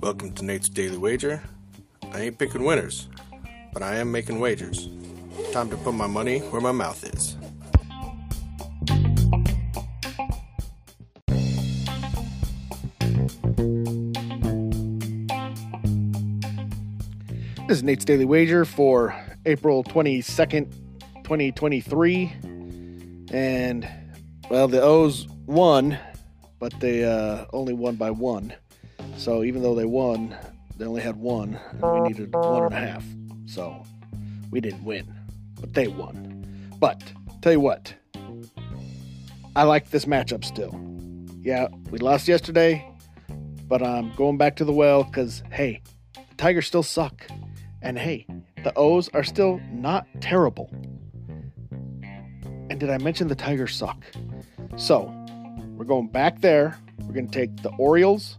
Welcome to Nate's Daily Wager. I ain't picking winners, but I am making wagers. Time to put my money where my mouth is. This is Nate's Daily Wager for April 22nd, 2023. And, well, the O's won, but they uh, only won by one. So even though they won, they only had one, and we needed one and a half. So we didn't win, but they won. But, tell you what, I like this matchup still. Yeah, we lost yesterday, but I'm going back to the well because, hey, the Tigers still suck. And hey, the O's are still not terrible. And did I mention the Tigers suck? So, we're going back there. We're going to take the Orioles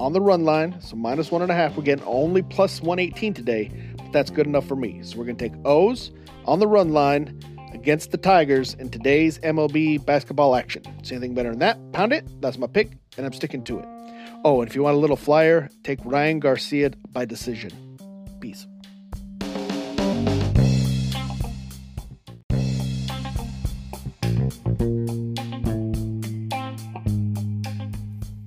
on the run line. So, minus one and a half. We're getting only plus 118 today, but that's good enough for me. So, we're going to take O's on the run line against the Tigers in today's MLB basketball action. See anything better than that? Pound it. That's my pick, and I'm sticking to it. Oh, and if you want a little flyer, take Ryan Garcia by decision. Peace.